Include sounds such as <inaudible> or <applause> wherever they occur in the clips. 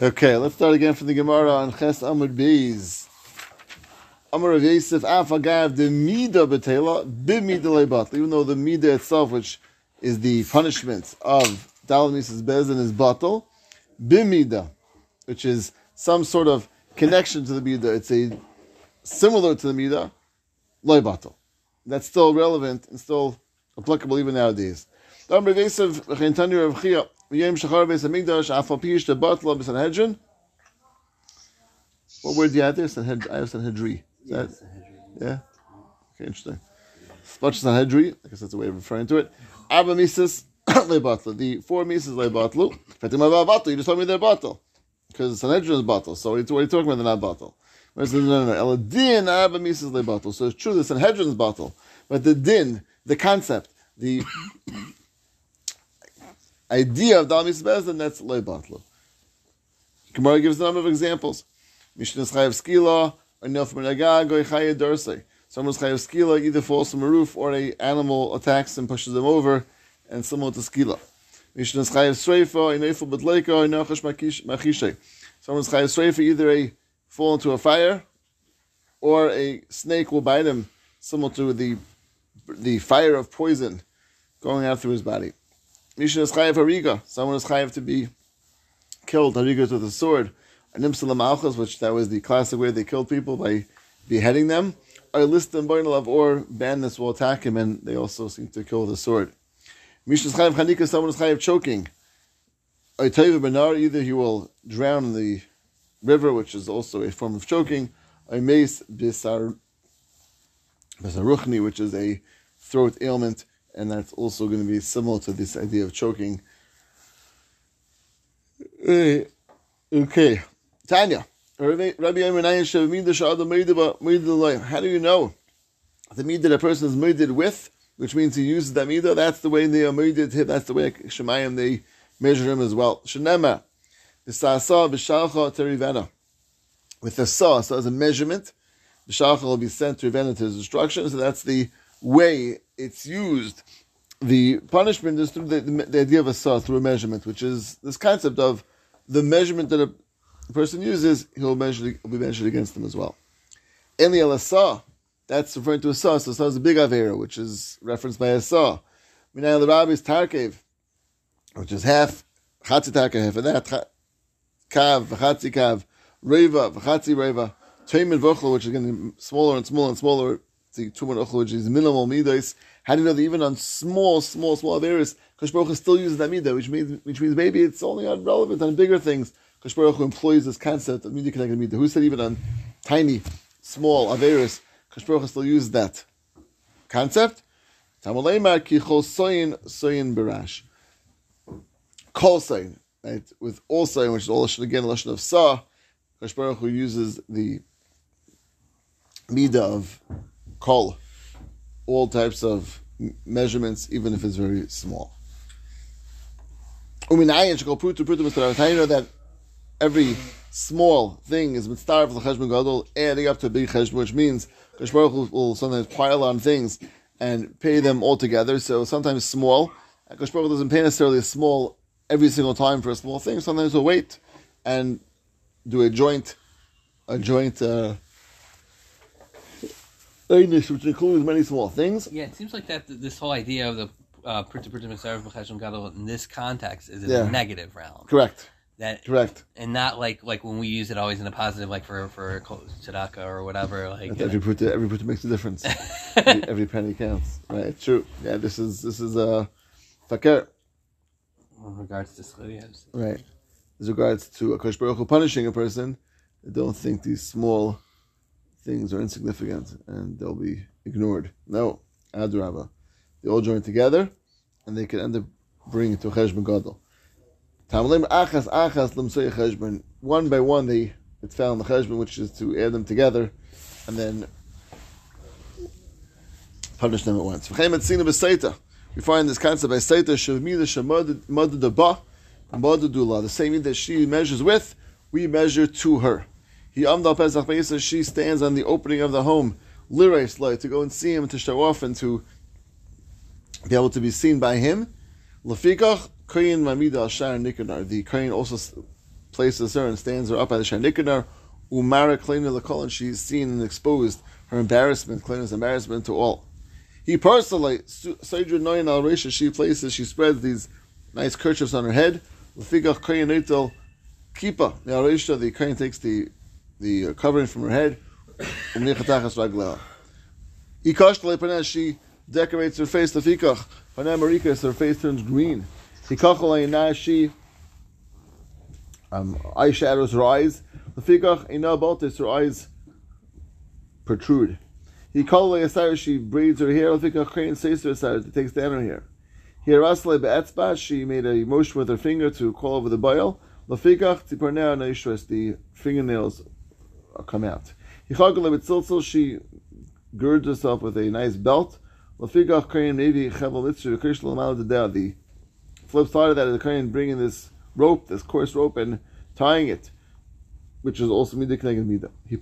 Okay, let's start again from the Gemara on Ches Amud Beis. Amar Rav Yosef Afagav the Mida Betela Bimida Lebat. Even though the Mida itself, which is the punishment of Dal Bez and his batal, Bimida, which is some sort of connection to the Mida. It's a similar to the Mida, Lebatal. That's still relevant and still applicable even nowadays. Amar Rav Yosef Chentani Rav V'yem shachar beis hamikdash afal piyish the batla b'sanhedrin. What word do you have there? Sanhed- I have Sanhedri. Is that, yeah? Okay, interesting. Much Sanhedri, I guess that's a way of referring to it. Abba mises <coughs> lebatla. The four mises lebatlu. Fetim batlu. You just told me they're battle. Because Sanhedrin is battle. So what are you're talking about? They're not battle. Whereas no, no, no. Eladin Abba mises lebatlu. So it's true that Sanhedrin is battle. But the din, the concept, the idea of Dal Bezdin, that's loy batlu. Gemara gives a number of examples. Mishnah's chayav skila, or nil from agag, or chayav dorsei. Someone's chayav skila either falls from a roof or a animal attacks and pushes them over, and similar to skila. Mishnah's chayav sreifa, or nefel betleika, or nachash machishay. Someone's chayav sreifa either a fall into a fire, or a snake will bite him, similar to the the fire of poison going out through his body. Mishnah is chayav hariga. Someone is chayav to be killed hariga with a sword. Nimsala malchus, which that was the classic way they killed people by beheading them. Or list them or bandits will attack him, and they also seem to kill with a sword. Mishnah is chayav chanika. Someone is chayav choking. benar. Either he will drown in the river, which is also a form of choking. Or mace bisar bisaruchni, which is a throat ailment and that's also going to be similar to this idea of choking. Okay, Tanya. How do you know the midah that a person is mided with, which means he uses that midah? That's the way they are mided. That's the way Shemayim they measure him as well. Shenema. With the saw, so as a measurement, the shalcha will be sent to Rivena to his instructions. So that's the way it's used, the punishment is through the, the, the, idea of a saw, through a measurement, which is this concept of the measurement that a person uses, he'll, measure, he'll be measured against them as well. Eli el saw, that's referring to a saw, so saw is a big avera, which is referenced by a saw. Minay the rabbi is tarkev, which is half, chatzi tarkev, half of that, kav, v'chatzi kav, reva, v'chatzi reva, teimin v'chel, which is getting smaller and smaller and smaller, the Tuman which is minimal midas. How do you know that even on small, small, small areas, Kosh Baruch still uses that midah, which means, which means maybe it's only on relevant on bigger things. Kosh Baruch employs this concept of midah connected midah. Who said even on tiny, small averis, Kosh Baruch still uses that concept? Tamalemar ki chol soyin soyin barash. Kol soyin, right? With all soyin, which is all again lashon of sa. Kosh Baruch Hu uses the midah of kol, all types of measurements, even if it's very small. That every small thing is mitzvah for the cheshbon gadol, adding up to a big cheshbon, which means Kosh Baruch will sometimes pile on things and pay them all together. So sometimes small, Kosh Baruch doesn't pay necessarily small every single time for a small thing. Sometimes we'll wait and do a joint, a joint. Uh, which includes many small things. Yeah, it seems like that this whole idea of the uh, in this context is in yeah. a negative realm. Correct. That correct, and not like like when we use it always in a positive, like for for tzedakah or whatever. Like every put every put makes a difference. <laughs> every, every, penny counts. Right. True. Yeah. This is this is a uh, fakir. In regards to schlias. Right. As regards to a Baruch punishing a person, I don't think these small things are insignificant and they'll be ignored. No, Adrabah. They all join together and they can end up bringing to Cheshbon Gadol. One by one, they it's found the Cheshbon, which is to add them together and then punish them at once. We find this concept by Seita Shavmida Shamadadaba Madadula. The same that she measures with, we measure to her. He amdal Pesach Beisa, she stands on the opening of the home, lirais to go and see him, to show off, and to be able to be seen by him. Lafikach, Koyin Mamida Al Shar Nikonar. The Koyin also places her and stands her up by the Shanikanar, Umara Kleinu Lakol, and she's seen and exposed her embarrassment, Kleinu's embarrassment to all. He personally, Saydra Noyan al Risha, she places, she spreads these nice kerchiefs on her head. Lefigach Kayan Eitel Kipa, the Arisha, the Kayan takes the, the covering from her head. She decorates her face. Her face turns green. She um, eyeshadows her eyes. Ina Baltis, her eyes protrude. He called she braids her hair. It takes down her hair. Here, she made a motion with her finger to call over the Naishwas, the fingernails Uh, come out. She girds herself with a nice belt. The flip side of that is the Kohen bringing this rope, this coarse rope, and tying it, which is also midah midah. He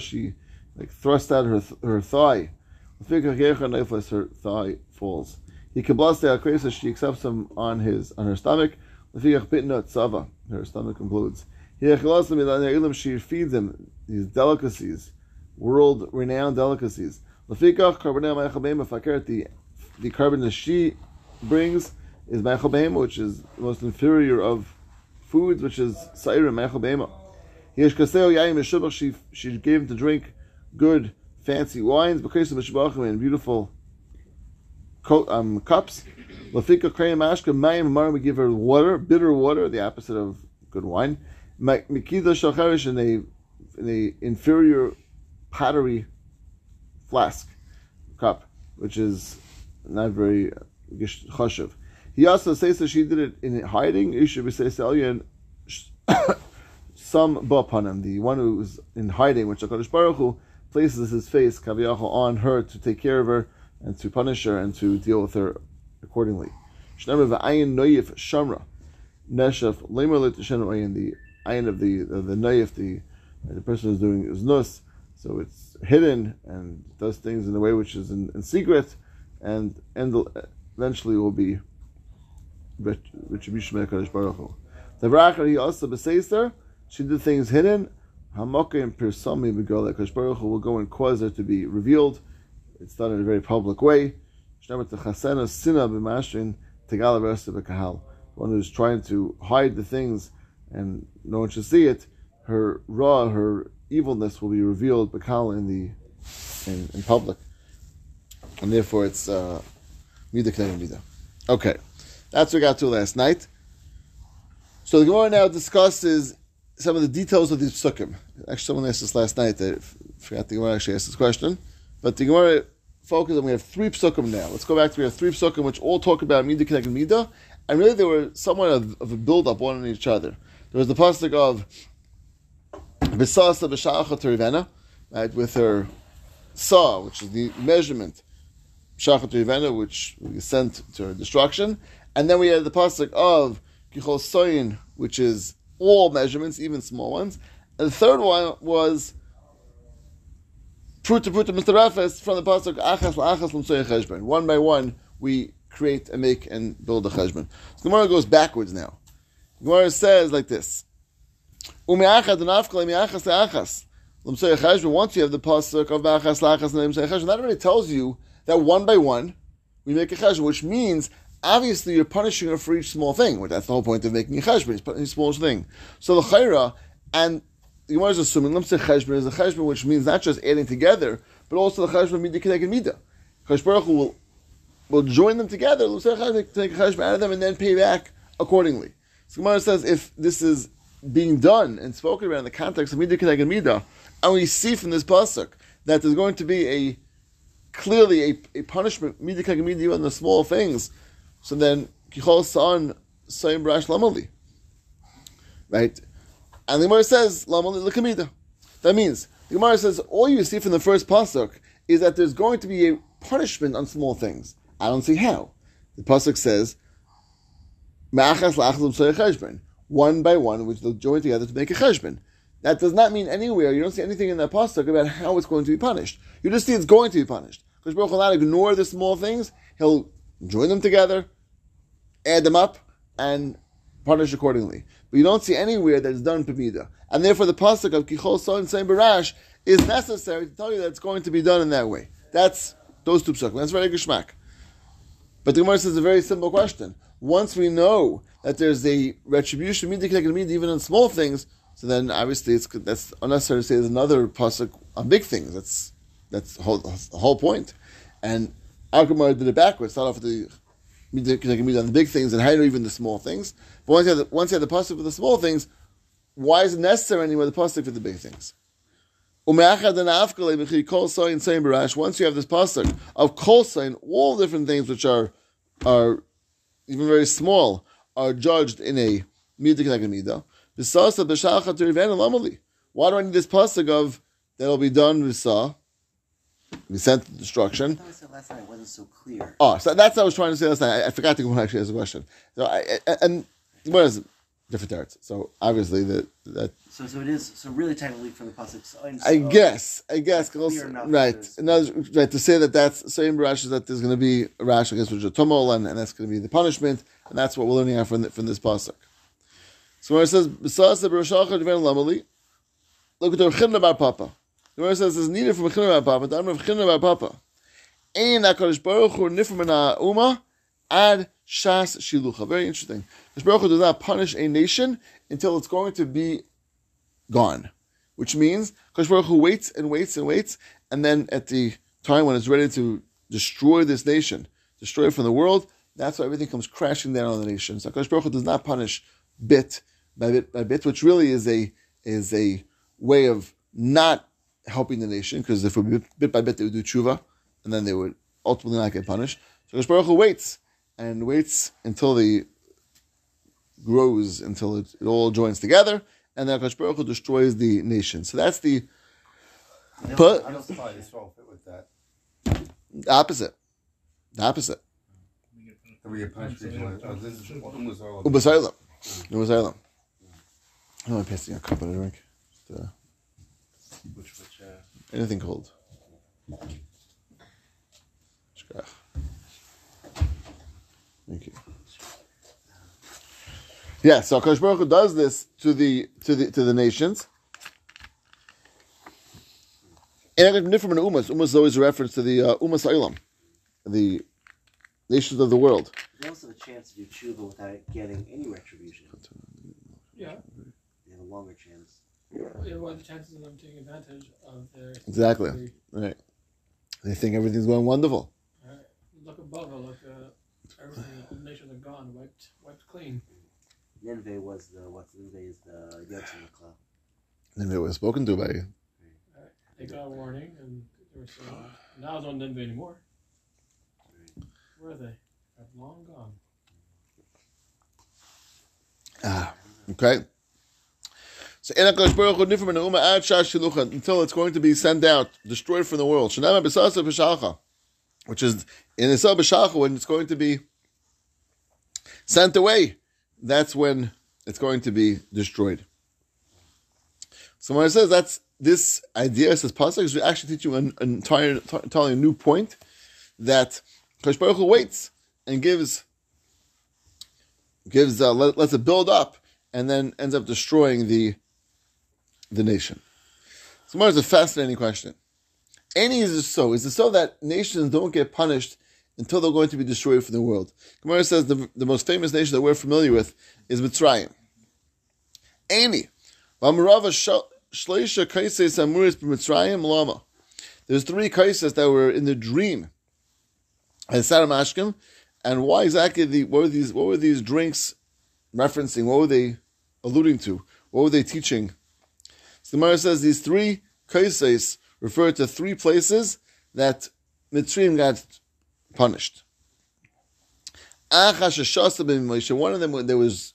she like thrust out her her thigh. Her thigh falls. He kablas she accepts him on his on her stomach. Her stomach implodes. She feeds him these delicacies, world renowned delicacies. The the carbon that she brings is mechel which is the most inferior of foods, which is saira mechel behema. She she gave him to drink good fancy wines and beautiful um, cups. Lafika krayim ashka mayim we give her water, bitter water, the opposite of good wine. Mikida shalcharish in a in a inferior pottery flask cup, which is not very uh, chashiv. He also says that she did it in hiding. Isha b'seis <coughs> some bapanim, the one who is in hiding, which Hakadosh Baruch Hu places his face kaviyahu on her to take care of her and to punish her and to deal with her accordingly. Shnemer v'ayin noyif shamra neshaf lemer ayin the ayin of the the, the noyif the the person who's doing is nus, so it's hidden and does things in a way which is in, in secret, and and eventually will be Retribution Mekadosh Baruch. The Rachar he also beseister. She did things hidden. Hamoka and Pirsami Begola Kosh Baruch Hu will go and cause her to be revealed. It's done in a very public way. One who's trying to hide the things and no one should see it. Her raw, her evilness will be revealed b'Kahal in the in, in public, and therefore it's uh, Mida Mida. Okay. That's what we got to last night. So the Gemara now discusses some of the details of these psukim. Actually, someone asked this last night. I forgot the Gemara actually asked this question. But the Gemara focused on, we have three psukim now. Let's go back to, we have three psukim which all talk about Midah connected Midah. And really they were somewhat of, of a build-up one on each other. There was the pasuk of Bisasa B'Shacha Terivena, right, with her saw, which is the measurement, Shachat Terivena, which we sent to her destruction. And then we had the pasuk of Kichol Soyin, which is all measurements, even small ones. And the third one was Pruta Pruta Mitzarefes from the pasuk Achas La'achas L'Msoy. One by one, we create and make and build a cheshbon. So the Gemara goes backwards now. Gemara says like this: Once you have the pasuk of Achas La'achas L'Msoy Cheshbon, that already tells you that one by one we make a cheshbon, which means obviously you're punishing her for each small thing. That's the whole point of making a cheshbon. The smallest thing. So the chayra and Gemara is assuming limsa cheshbon is a cheshbon, which means not just adding together, but also the cheshbon midah connected midah. Cheshbon Baruch will will join them together. Limsa cheshbon take a cheshbon out of them and then pay back accordingly. So Gemara says if this is being done and spoken about in the context of midah connected midah, and we see from this pasuk that there's going to be a clearly a, a punishment midah connected midah on the small things so then, Kichol Sa'an Sayim Brash Lamali. Right? And the Gemara says, Lamali Lakamida. That means, the Gemara says, all you see from the first Pasuk is that there's going to be a punishment on small things. I don't see how. The Pasuk says, one by one, which they'll join together to make a cheshbon. That does not mean anywhere, you don't see anything in that pasuk about how it's going to be punished. You just see it's going to be punished. Because Baruch will not ignore the small things, he'll join them together, add them up, and punish accordingly. but you don't see anywhere that it's done Pamida. And therefore the pasuk of Kichol So and Sain Barash is necessary to tell you that it's going to be done in that way. That's those two psukim. That's very geschmack. But the Gemara says a very simple question. Once we know that there's a retribution, even on small things, so then obviously it's that's unnecessary to say there's another pasuk on big things. That's that's the whole, the whole point. And Gemara did it backwards. Start off with the on the big things and how even the small things. But once you have the, once you the pasuk for the small things, why is it necessary anymore the pasuk for the big things? Once you have this pasuk of kol all different things which are are even very small are judged in a midah midah. Why do I need this pasuk of that'll be done with saw? We sent to destruction. Last night it wasn't so clear. Oh, so that's what I was trying to say last night. I, I forgot to go actually as a question. So I, and what is different darts? So obviously that that. So so it is. So really technically from the pasuk. I guess. I guess. right. Another, right. To say that that's same rash that there's going to be a rash against which tumul and, and that's going to be the punishment and that's what we're learning from the, from this pasuk. So when it says b'sas the lamali, look at the Rechimna bar Papa. The Gemara says it's needed from a Rechimna bar Papa. The Amr of Rechimna bar Papa. Ein Hakadosh Baruch Hu nifrim uma ad shas shilucha. Very interesting. Hakadosh Baruch Hu does not punish a nation until it's going to be gone, which means Hakadosh Baruch Hu waits and waits and waits, and then at the time when it's ready to destroy this nation, destroy it from the world, that's why everything comes crashing down on the nation. So Hakadosh Baruch Hu does not punish bit by bit by bit, which really is a is a way of not helping the nation, because if it bit by bit they would do tshuva, and then they would ultimately not get punished. So Hakadosh Baruch Hu waits and waits until the grows until it, it all joins together, and then Hakadosh Baruch Hu destroys the nation. So that's the. But, the opposite. The opposite. Ubasaylam. Oh, I'm passing a cup of drink. Just, uh, which, which, uh, anything cold. Thank you. Yeah, so Akash Baruch Hu does this to the to the to the nations. And different from an umas. Umas is always a reference to the uh, umas Ilam, the nations of the world. There's also have a chance to do tshuva without getting any retribution. Yeah. They have a longer chance. Yeah, what are the chances of them taking advantage of their exactly right? They think everything's going wonderful. Right. Look above it. Look, uh, everything. The nations are gone, wiped, wiped clean. Nineveh was the what's Nineveh is the Yotzim Club. Nineveh was spoken to by. Right. They got a warning, and they were saying, now it's not Nineveh anymore. Where are they? They're long gone. Ah, okay. So Enakash Baruch Hu Nifrim Uma Ad Shash Shilucha until it's going to be sent out, destroyed from the world. Shanama B'Sasa B'Shalcha, which is in Isa B'Shalcha when it's going to be sent away. That's when it's going to be destroyed. So when it says that's this idea, says Pasuk, is we actually teach you an, an entire, entirely new point that Kosh waits and gives gives uh, let, lets it build up and then ends up destroying the the nation. So, is a fascinating question. Any is it so? Is it so that nations don't get punished until they're going to be destroyed from the world? Gemara says the, the most famous nation that we're familiar with is Mitzrayim. Any. There's three kaises that were in the dream and Saram Ashkim, and why exactly the what were these what were these drinks referencing? What were they alluding to? What were they teaching? So the Gemara says these three kaises refer to three places that Mitzrayim got punished. One of them there was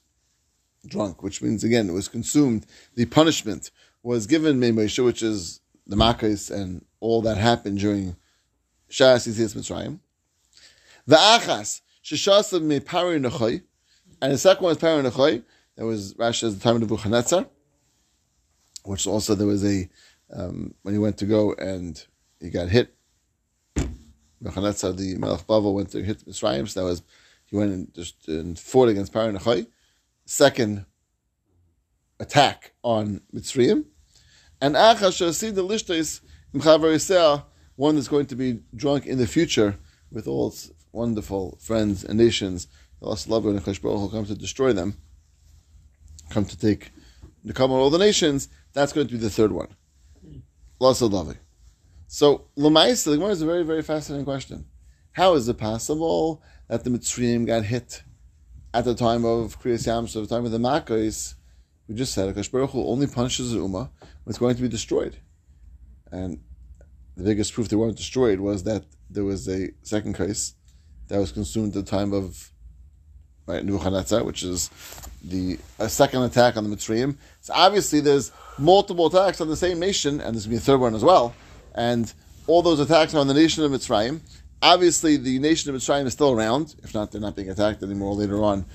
drunk, which means again it was consumed. The punishment was given Moshe, which is the Makkahs and all that happened during Shas Yitzias Mitzrayim. The achas sheshasav me pari nechoy, and the second one is pari nechoy. That was Rashi's the time of Nebuchadnezzar, which also there was a um, when he went to go and he got hit. Nebuchadnezzar, the Melech Bavel, went to hit Mitzrayim, so that was he went and just and fought against Pari Nechoy. Second attack on Mitzrayim, and Achash Shasid the Lishtais Mchavar one that's going to be drunk in the future with all its wonderful friends and nations. Allah love and Akash Baruch Hu come to destroy them, come to take the come on all the nations. That's going to be the third one. Lasa Davi. So Lamaisa, the Gemara is a very very fascinating question. How is it possible that the Mitzrayim got hit at the time of Kriyas Yamsuf, the time of the Makkos? We just said Akash Baruch Hu only punishes the Ummah when it's going to be destroyed. And the biggest proof they weren't destroyed was that there was a second case that was consumed at the time of right, Nebuchadnezzar, which is the a second attack on the Mitzrayim. So obviously there's multiple attacks on the same nation, and there's going to be a third one as well. And all those attacks are on the nation of Mitzrayim. Obviously, the nation of Mitzrayim is still around. If not, they're not being attacked anymore later on,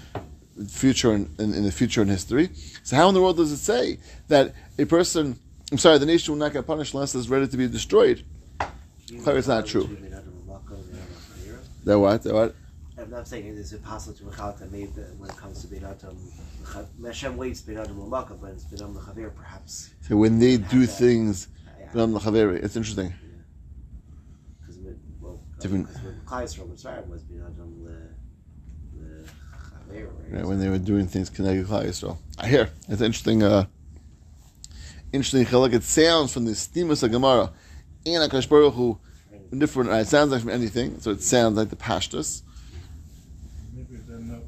future in, in, in the future in history. So how in the world does it say that a person, I'm sorry, the nation will not get punished unless it's ready to be destroyed? Clear, it's not true. That what? That what? I'm not saying it is impossible to recall that maybe when it comes to Beinatum, Hashem waits Beinatum Malaka, but it's Beinatum Lechavir perhaps. So when they do that. things, Yeah. B'nam l'chaveri, it's interesting. Because well, Different- when Klai Yisrael Mitzrayim was Beinatum Le Lechavir, right? Right, when they were doing things connected to Klal Yisrael. I hear. It's interesting, uh, interesting chiluk. It sounds from the Stimus of Gemara and Akash Baruch Hu, different. uh, It sounds like from anything, so it sounds like the Pashtus. Maybe they're not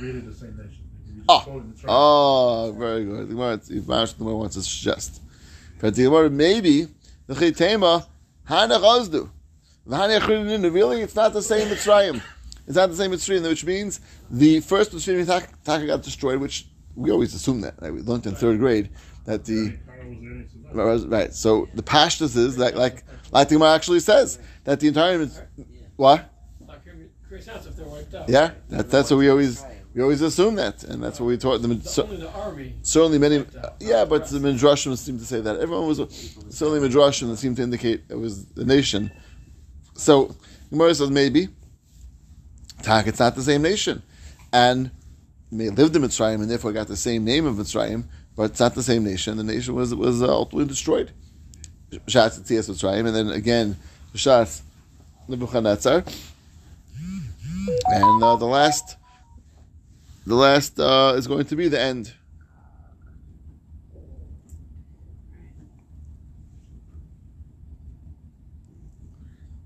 really the same nation. Maybe you Oh. just call it the tribe. Oh, very good. The Gemara, if Mash the Gemara wants to suggest. But the Gemara, maybe the Chitema Hana Chazdu. Really, it's not the same Mitzrayim. It's not the same Mitzrayim, which means the first Mitzrayim attack got destroyed, which we always assume that. Right? We learned in third grade that the Pharaoh was there, so that- right. So the Pashtus is that like like the Gemara actually says that the entire what Like Chris House if they're wiped out. yeah that, that's what we always we always assume that and that's what we taught them. The, only the army. certainly many, Wiped yeah, but the midrashim seem to say that everyone was certainly midrashim that seem to indicate it was the nation. So Gemara says maybe Tak, it's not the same nation, and they lived in Mitzrayim and therefore got the same name of Mitzrayim, but it's not the same nation. The nation was was uh, ultimately destroyed. Shatz Tzias Mitzrayim, and then again Shatz Nebuchadnezzar, and uh, the last. The last uh, is going to be the end.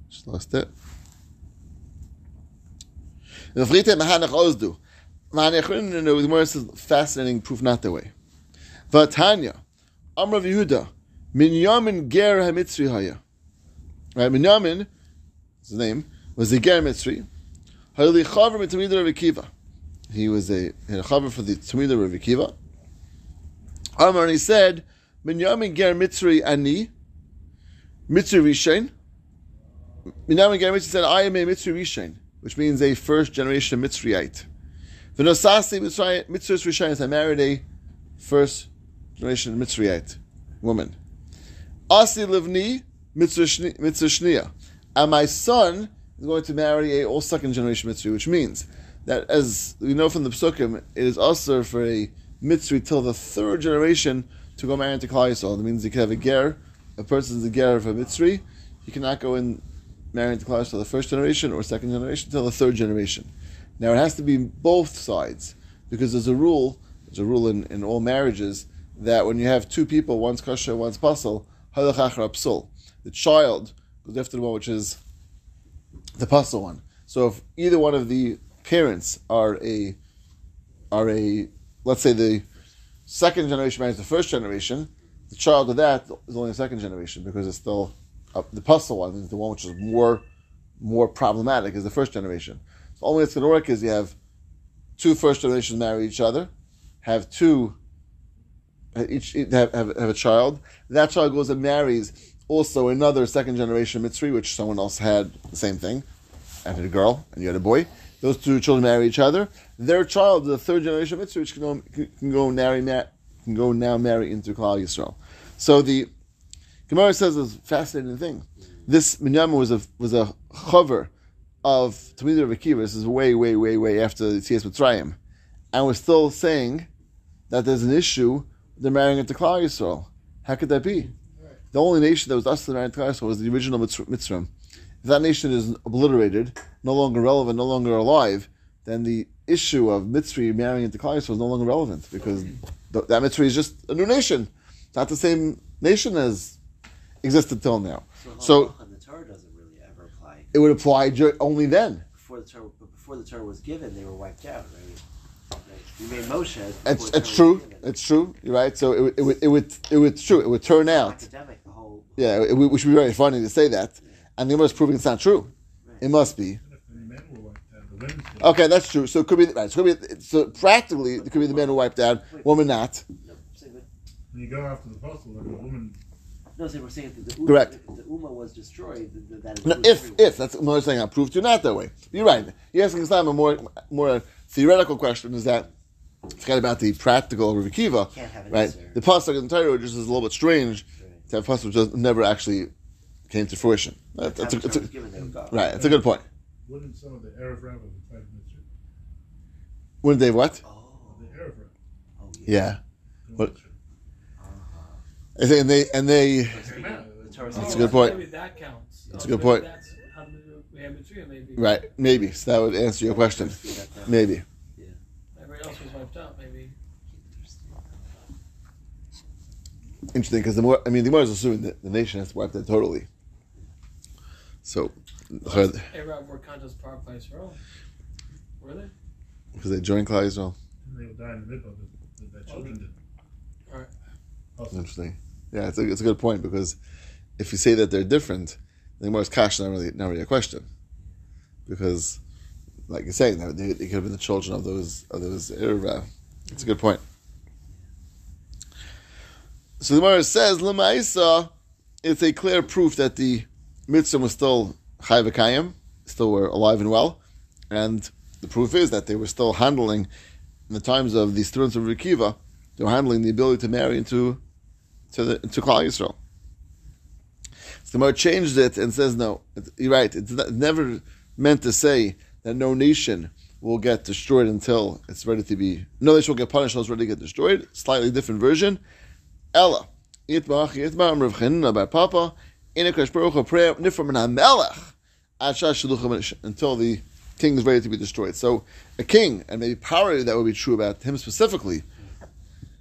Just lost it. The Frite Mahanach Ozdu. Mahanach the Gemara says fascinating proof not the way. Vatanya, Amrav Yehuda, Minyamin Ger HaMitzri Haya. Right, Minyamin, his name, was the Ger Mitzri. Hayli Chavar Mitamid Rav Akiva. He was a, chaver for the Tamid of Rav Akiva. Amar, and he said, Minyamin Ger Mitzri Ani, Mitzri Rishain. Minyamin Ger Mitzri said, I am a Mitzri Rishain, which means a first generation Mitzriite. V'nosasi Mitzri Rishain, I married a first generation Mitzriite woman. Asi Livni Mitzri Shnia. And my son is going to marry a all second generation Mitzri, which means that as we know from the Psukim, it is also for a Mitzri till the third generation to go marry into Klal Yisrael. That means you can have a ger, a person's a ger of a Mitzri, you cannot go and marry into Klal Yisrael the first generation or second generation till the third generation. Now it has to be both sides because there's a rule, there's a rule in, in all marriages that when you have two people, one's kosher, one's puzzle, psul. The child goes after the one which is the puzzle one. So if either one of the parents are a are a let's say the second generation marries the first generation, the child of that is only the second generation because it's still the puzzle one is the one which is more more problematic is the first generation. So only it's going to work is you have two first generations marry each other, have two each have, have, have a child. That child goes and marries also another second generation Mitzri, which someone else had the same thing, and had a girl and you had a boy. Those two children marry each other. Their child, the third generation of which can go can go marry can go now marry into Klal Yisrael. So the Gemara says a fascinating thing. This Minyama was a was a chover of Tamid of Akiva. This is way, way, way, way after the Tzias Mitzrayim, and we're still saying that there's an issue they're marrying into Klal Yisrael. How could that be? The only nation that was us to marry into Klal Yisrael was the original Mitz- Mitzrayim. If that nation is obliterated, no longer relevant, no longer alive, then the issue of Mitzri marrying into Yisrael is no longer relevant because th- that Mitzri is just a new nation. It's not the same nation as existed till now. So, So- the Torah doesn't really ever apply. It would apply ju- only then. Before the Torah, but before the Torah was given, they were wiped out, right? right. You made Moshe. It's, it's true. It's true. You're right. So it, would- it would it would it would true. It would turn out. academic. The whole. Yeah, it, which would be very funny to say that, and the Gemara is proving it's not true. It must be. Okay, that's true. So it could be right. So, could be, so practically, it could be the men who wiped out, woman not. No, say what- When you go after the apostle, like a woman, no, say we're saying that the Ummah, Correct. If the Ummah was destroyed. th- th- That No, if everyone. if that's what I'm saying, I proved you not that way. You're right. You're asking Islam a more more theoretical question. Is that forget about the practical Rav Akiva, Can't have an right? answer. The pasuk in the Torah just is a little bit strange Right. to have pasuk just never actually came to fruition. That- That's a, the time that's the a, Torah was given, they were gone. right. That's a good point. Wouldn't some of the Arab rabbis have tried to mention Wouldn't they what? Oh, the Arab rabbis? oh yeah. Yeah. What- I think and they and they Speaking of- the Torah That's a good point. Maybe that counts. That's a good point. That's how the- we have Mitzrayim, maybe. right maybe so that would answer your question. Maybe. Yeah. Everybody else was wiped out, maybe. Interesting because the more I mean the more is assuming that the nation has wiped out totally. So because Arab were contest power by Israel. Were they? Because they joined Klal Yisrael. And they would die in the middle of it, that their children did. Alright. Also, Interesting. Yeah, it's a, it's a good point because if you say that they're different, then more is cash not really not really a question. Because, like you're saying, they, they could have been the children of those of those Arab. It's a good point. So the Gemara says, "Lemaisa," it's a clear proof that the mitzvah was still chai v'kayim, still were alive and well, and the proof is that they were still handling in the times of the students of Rikiva, they were handling the ability to marry into to the to Klal Yisrael. The Gemara changed it and says, no, you're right. It's never meant to say that no nation will get destroyed until it's ready to be. No nation will get punished until it's ready to get destroyed. Slightly different version. Ella. Rav Papa. In a Kosh Baruch prayer, Nifram and HaMelech, until the king is ready to be destroyed. So a king, and maybe power that would be true about him specifically,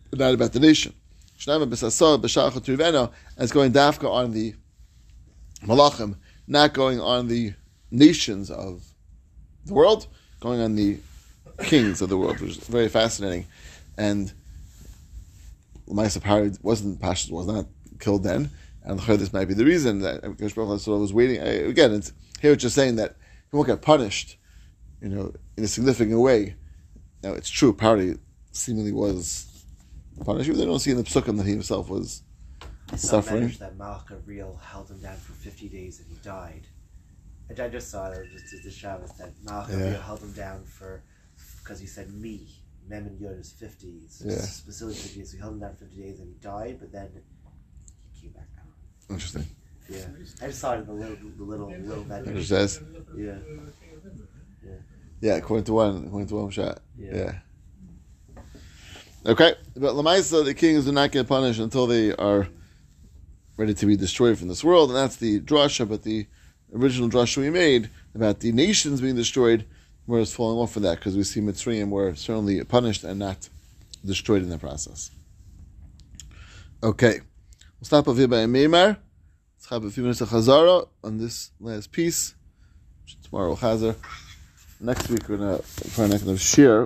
but not about the nation. Shnama b'sasah b'shach turvena as going dafka on the malachim, not going on the nations of the world, going on the kings of the world, which is very fascinating. And Lamaisa Pari wasn't Pashas was not killed then, and this might be the reason that Kosh Baruch was waiting. I- Again, it's here it's just saying that he won't get punished, you know, in a significant way. Now it's true, Pari seemingly was punished. but They don't see in the psukim that he himself was I saw suffering. That Malka Real held him down for 50 days and he died. And I just saw it just the Shabbos that Malka Yeah. Real held him down for because he said me. Mem and Yod is 50. So Yeah. Specifically 50 days. So he held him down for 50 days and he died, but then he came back. Interesting. Yeah. I just saw it in the little, the little, little It says, Yeah. yeah, according to one, according to one shot, Yeah. yeah. Okay, but Lamaisa, the kings do not get punished until they are ready to be destroyed from this world, and that's the drasha. But the original drasha we made about the nations being destroyed, we're just falling off of that because we see Mitzrayim were certainly punished and not destroyed in the process. Okay, we'll stop over here by a Meimar. Let's have a few minutes of Chazara on this last piece. Tomorrow, Chazar. Next week, we're gonna for our next share.